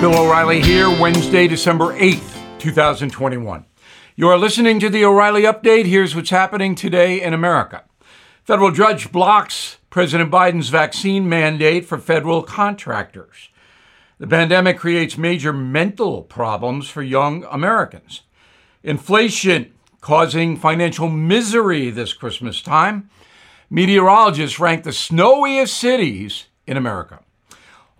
Bill O'Reilly here, Wednesday, December 8th, 2021. You are listening to the O'Reilly Update. Here's what's happening today in America. Federal judge blocks President Biden's vaccine mandate for federal contractors. The pandemic creates major mental problems for young Americans. Inflation causing financial misery this Christmas time. Meteorologists rank the snowiest cities in America.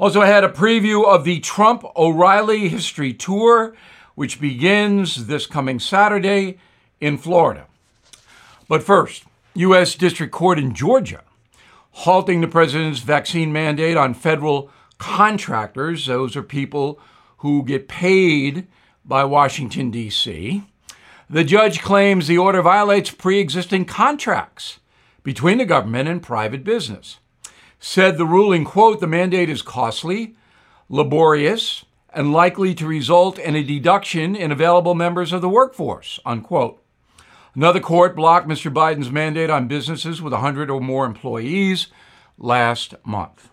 Also, I had a preview of the Trump O'Reilly History Tour, which begins this coming Saturday in Florida. But first, U.S. District Court in Georgia halting the president's vaccine mandate on federal contractors. Those are people who get paid by Washington, D.C. The judge claims the order violates pre existing contracts between the government and private business said the ruling, quote, the mandate is costly, laborious, and likely to result in a deduction in available members of the workforce, unquote. Another court blocked Mr. Biden's mandate on businesses with 100 or more employees last month.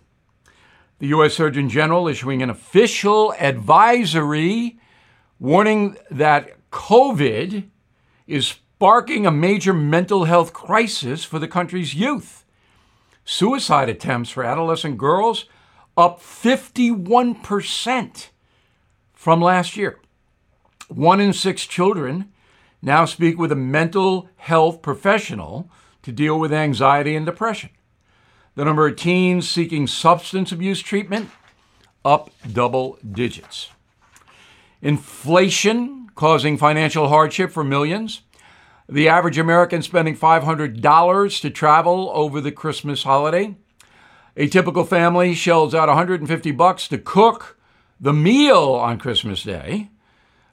The U.S. Surgeon General issuing an official advisory warning that COVID is sparking a major mental health crisis for the country's youth. Suicide attempts for adolescent girls up 51% from last year. One in six children now speak with a mental health professional to deal with anxiety and depression. The number of teens seeking substance abuse treatment up double digits. Inflation causing financial hardship for millions. The average American spending $500 to travel over the Christmas holiday. A typical family shells out 150 bucks to cook the meal on Christmas Day.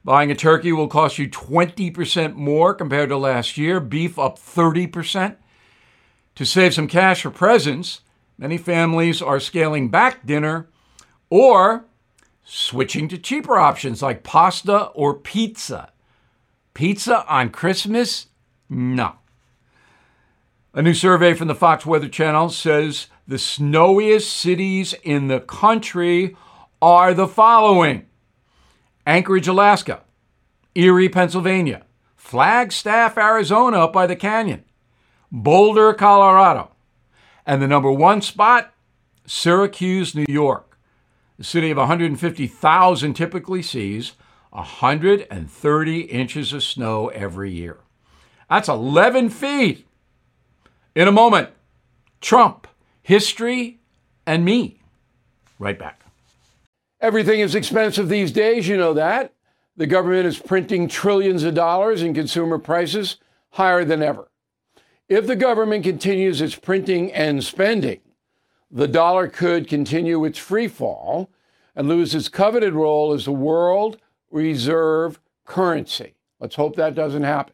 Buying a turkey will cost you 20% more compared to last year, beef up 30%. To save some cash for presents, many families are scaling back dinner or switching to cheaper options like pasta or pizza. Pizza on Christmas? No. A new survey from the Fox Weather Channel says the snowiest cities in the country are the following Anchorage, Alaska, Erie, Pennsylvania, Flagstaff, Arizona, up by the canyon, Boulder, Colorado, and the number one spot, Syracuse, New York. The city of 150,000 typically sees 130 inches of snow every year. That's 11 feet. In a moment, Trump, history, and me. Right back. Everything is expensive these days, you know that. The government is printing trillions of dollars and consumer prices higher than ever. If the government continues its printing and spending, the dollar could continue its free fall and lose its coveted role as the world reserve currency. Let's hope that doesn't happen.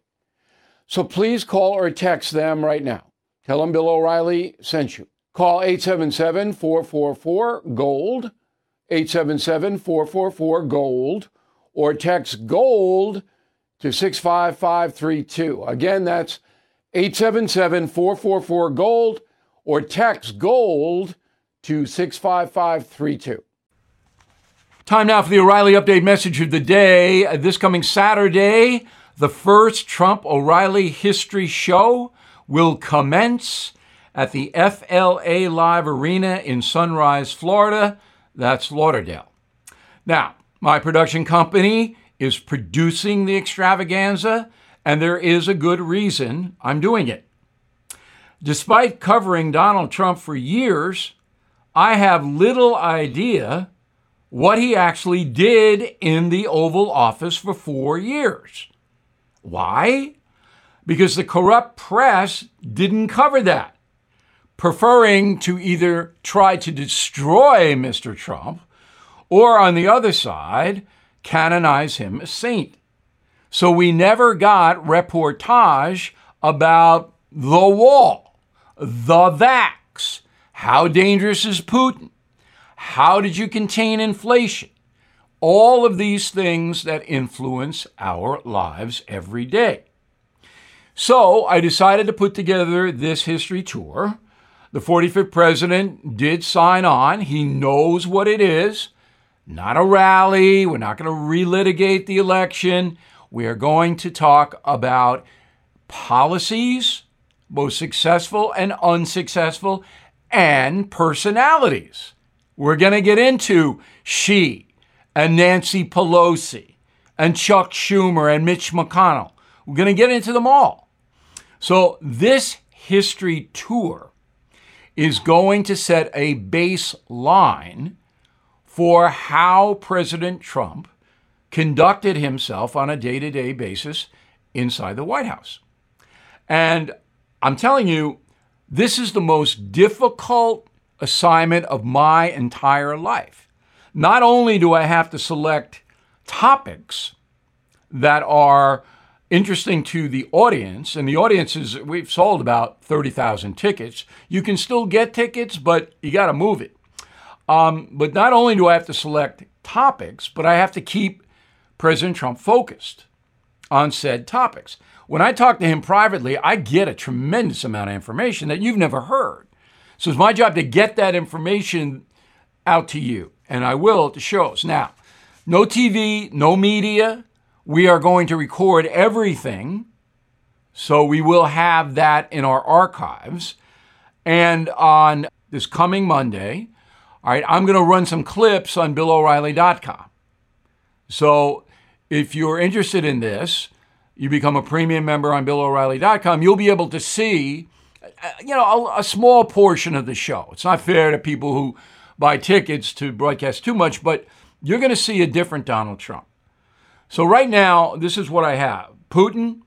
So please call or text them right now. Tell them Bill O'Reilly sent you. Call 877 444 GOLD, 877 444 GOLD, or text GOLD to 65532. Again, that's 877 444 GOLD, or text GOLD to 65532. Time now for the O'Reilly Update message of the day. This coming Saturday, the first Trump O'Reilly History Show will commence at the FLA Live Arena in Sunrise, Florida. That's Lauderdale. Now, my production company is producing the extravaganza, and there is a good reason I'm doing it. Despite covering Donald Trump for years, I have little idea what he actually did in the Oval Office for four years. Why? Because the corrupt press didn't cover that, preferring to either try to destroy Mr. Trump or, on the other side, canonize him a saint. So we never got reportage about the wall, the vax. How dangerous is Putin? How did you contain inflation? All of these things that influence our lives every day. So I decided to put together this history tour. The 45th president did sign on. He knows what it is. Not a rally. We're not going to relitigate the election. We are going to talk about policies, both successful and unsuccessful, and personalities. We're going to get into Xi and Nancy Pelosi and Chuck Schumer and Mitch McConnell. We're going to get into them all. So, this history tour is going to set a baseline for how President Trump conducted himself on a day to day basis inside the White House. And I'm telling you, this is the most difficult assignment of my entire life. Not only do I have to select topics that are interesting to the audience, and the audience is, we've sold about 30,000 tickets. You can still get tickets, but you got to move it. Um, but not only do I have to select topics, but I have to keep President Trump focused on said topics. When I talk to him privately, I get a tremendous amount of information that you've never heard. So it's my job to get that information out to you, and I will at the shows. Now, no TV, no media, we are going to record everything. So we will have that in our archives. And on this coming Monday, all right, I'm going to run some clips on BillO'Reilly.com. So if you're interested in this, you become a premium member on BillO'Reilly.com, you'll be able to see, uh, you know, a, a small portion of the show. It's not fair to people who buy tickets to broadcast too much, but you're going to see a different Donald Trump. So, right now, this is what I have Putin,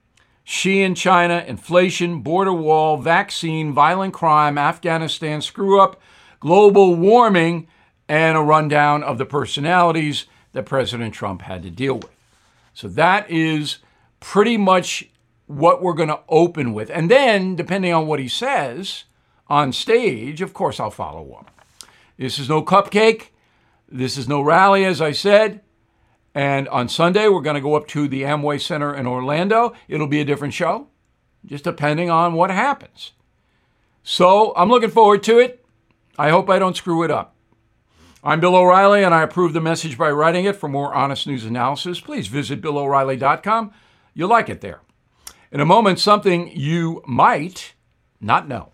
Xi in China, inflation, border wall, vaccine, violent crime, Afghanistan screw up, global warming, and a rundown of the personalities that President Trump had to deal with. So, that is pretty much what we're going to open with. And then, depending on what he says on stage, of course, I'll follow up. This is no cupcake. This is no rally, as I said. And on Sunday, we're going to go up to the Amway Center in Orlando. It'll be a different show, just depending on what happens. So I'm looking forward to it. I hope I don't screw it up. I'm Bill O'Reilly, and I approve the message by writing it. For more honest news analysis, please visit BillO'Reilly.com. You'll like it there. In a moment, something you might not know.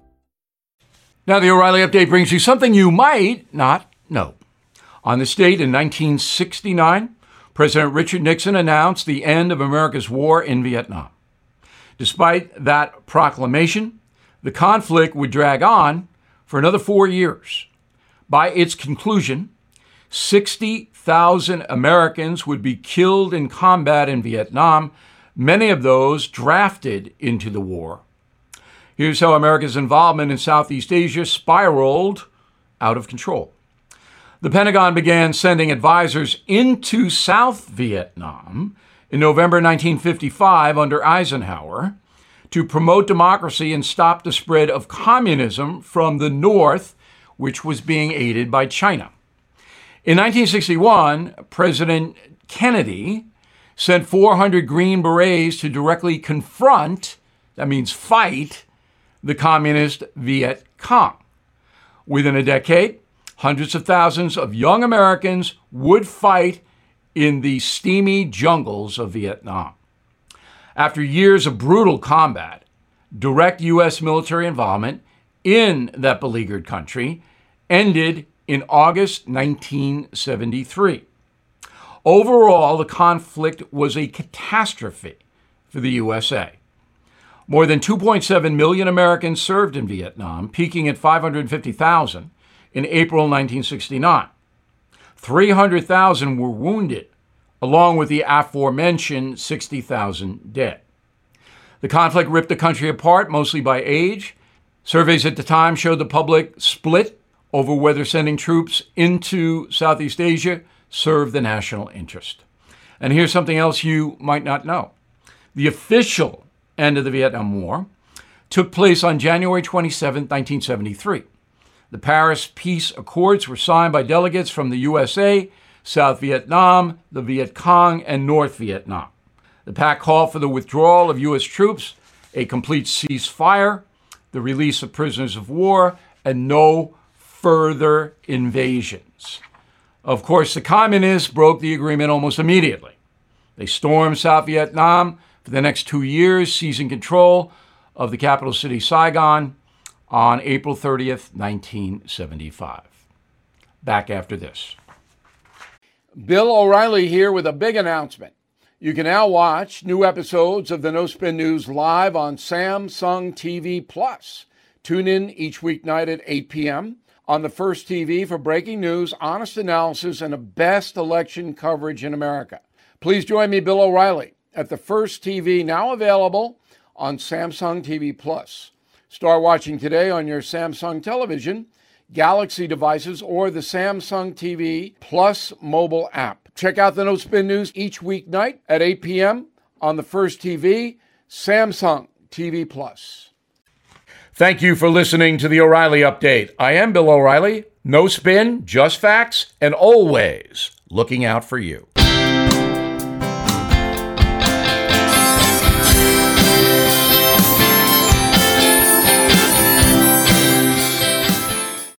Now, the O'Reilly update brings you something you might not know. On this date in 1969, President Richard Nixon announced the end of America's war in Vietnam. Despite that proclamation, the conflict would drag on for another four years. By its conclusion, 60,000 Americans would be killed in combat in Vietnam, many of those drafted into the war. Here's how America's involvement in Southeast Asia spiraled out of control. The Pentagon began sending advisors into South Vietnam in November 1955 under Eisenhower to promote democracy and stop the spread of communism from the North, which was being aided by China. In 1961, President Kennedy sent 400 Green Berets to directly confront, that means fight, the communist Viet Cong. Within a decade, hundreds of thousands of young Americans would fight in the steamy jungles of Vietnam. After years of brutal combat, direct U.S. military involvement in that beleaguered country ended in August 1973. Overall, the conflict was a catastrophe for the USA. More than 2.7 million Americans served in Vietnam, peaking at 550,000 in April 1969. 300,000 were wounded, along with the aforementioned 60,000 dead. The conflict ripped the country apart, mostly by age. Surveys at the time showed the public split over whether sending troops into Southeast Asia served the national interest. And here's something else you might not know the official end of the Vietnam War took place on January 27, 1973. The Paris Peace Accords were signed by delegates from the USA, South Vietnam, the Viet Cong, and North Vietnam. The pact called for the withdrawal of U.S. troops, a complete ceasefire, the release of prisoners of war, and no further invasions. Of course, the communists broke the agreement almost immediately. They stormed South Vietnam for the next two years, seizing control of the capital city, Saigon, on April 30th, 1975. Back after this. Bill O'Reilly here with a big announcement. You can now watch new episodes of the No Spin News live on Samsung TV Plus. Tune in each weeknight at 8 p.m. on the First TV for breaking news, honest analysis, and the best election coverage in America. Please join me, Bill O'Reilly, at the First TV, now available on Samsung TV Plus. Start watching today on your Samsung television, Galaxy devices, or the Samsung TV Plus mobile app. Check out the No Spin News each weeknight at 8 p.m. on the First TV, Samsung TV Plus. Thank you for listening to the O'Reilly Update. I am Bill O'Reilly. No spin, just facts, and always looking out for you.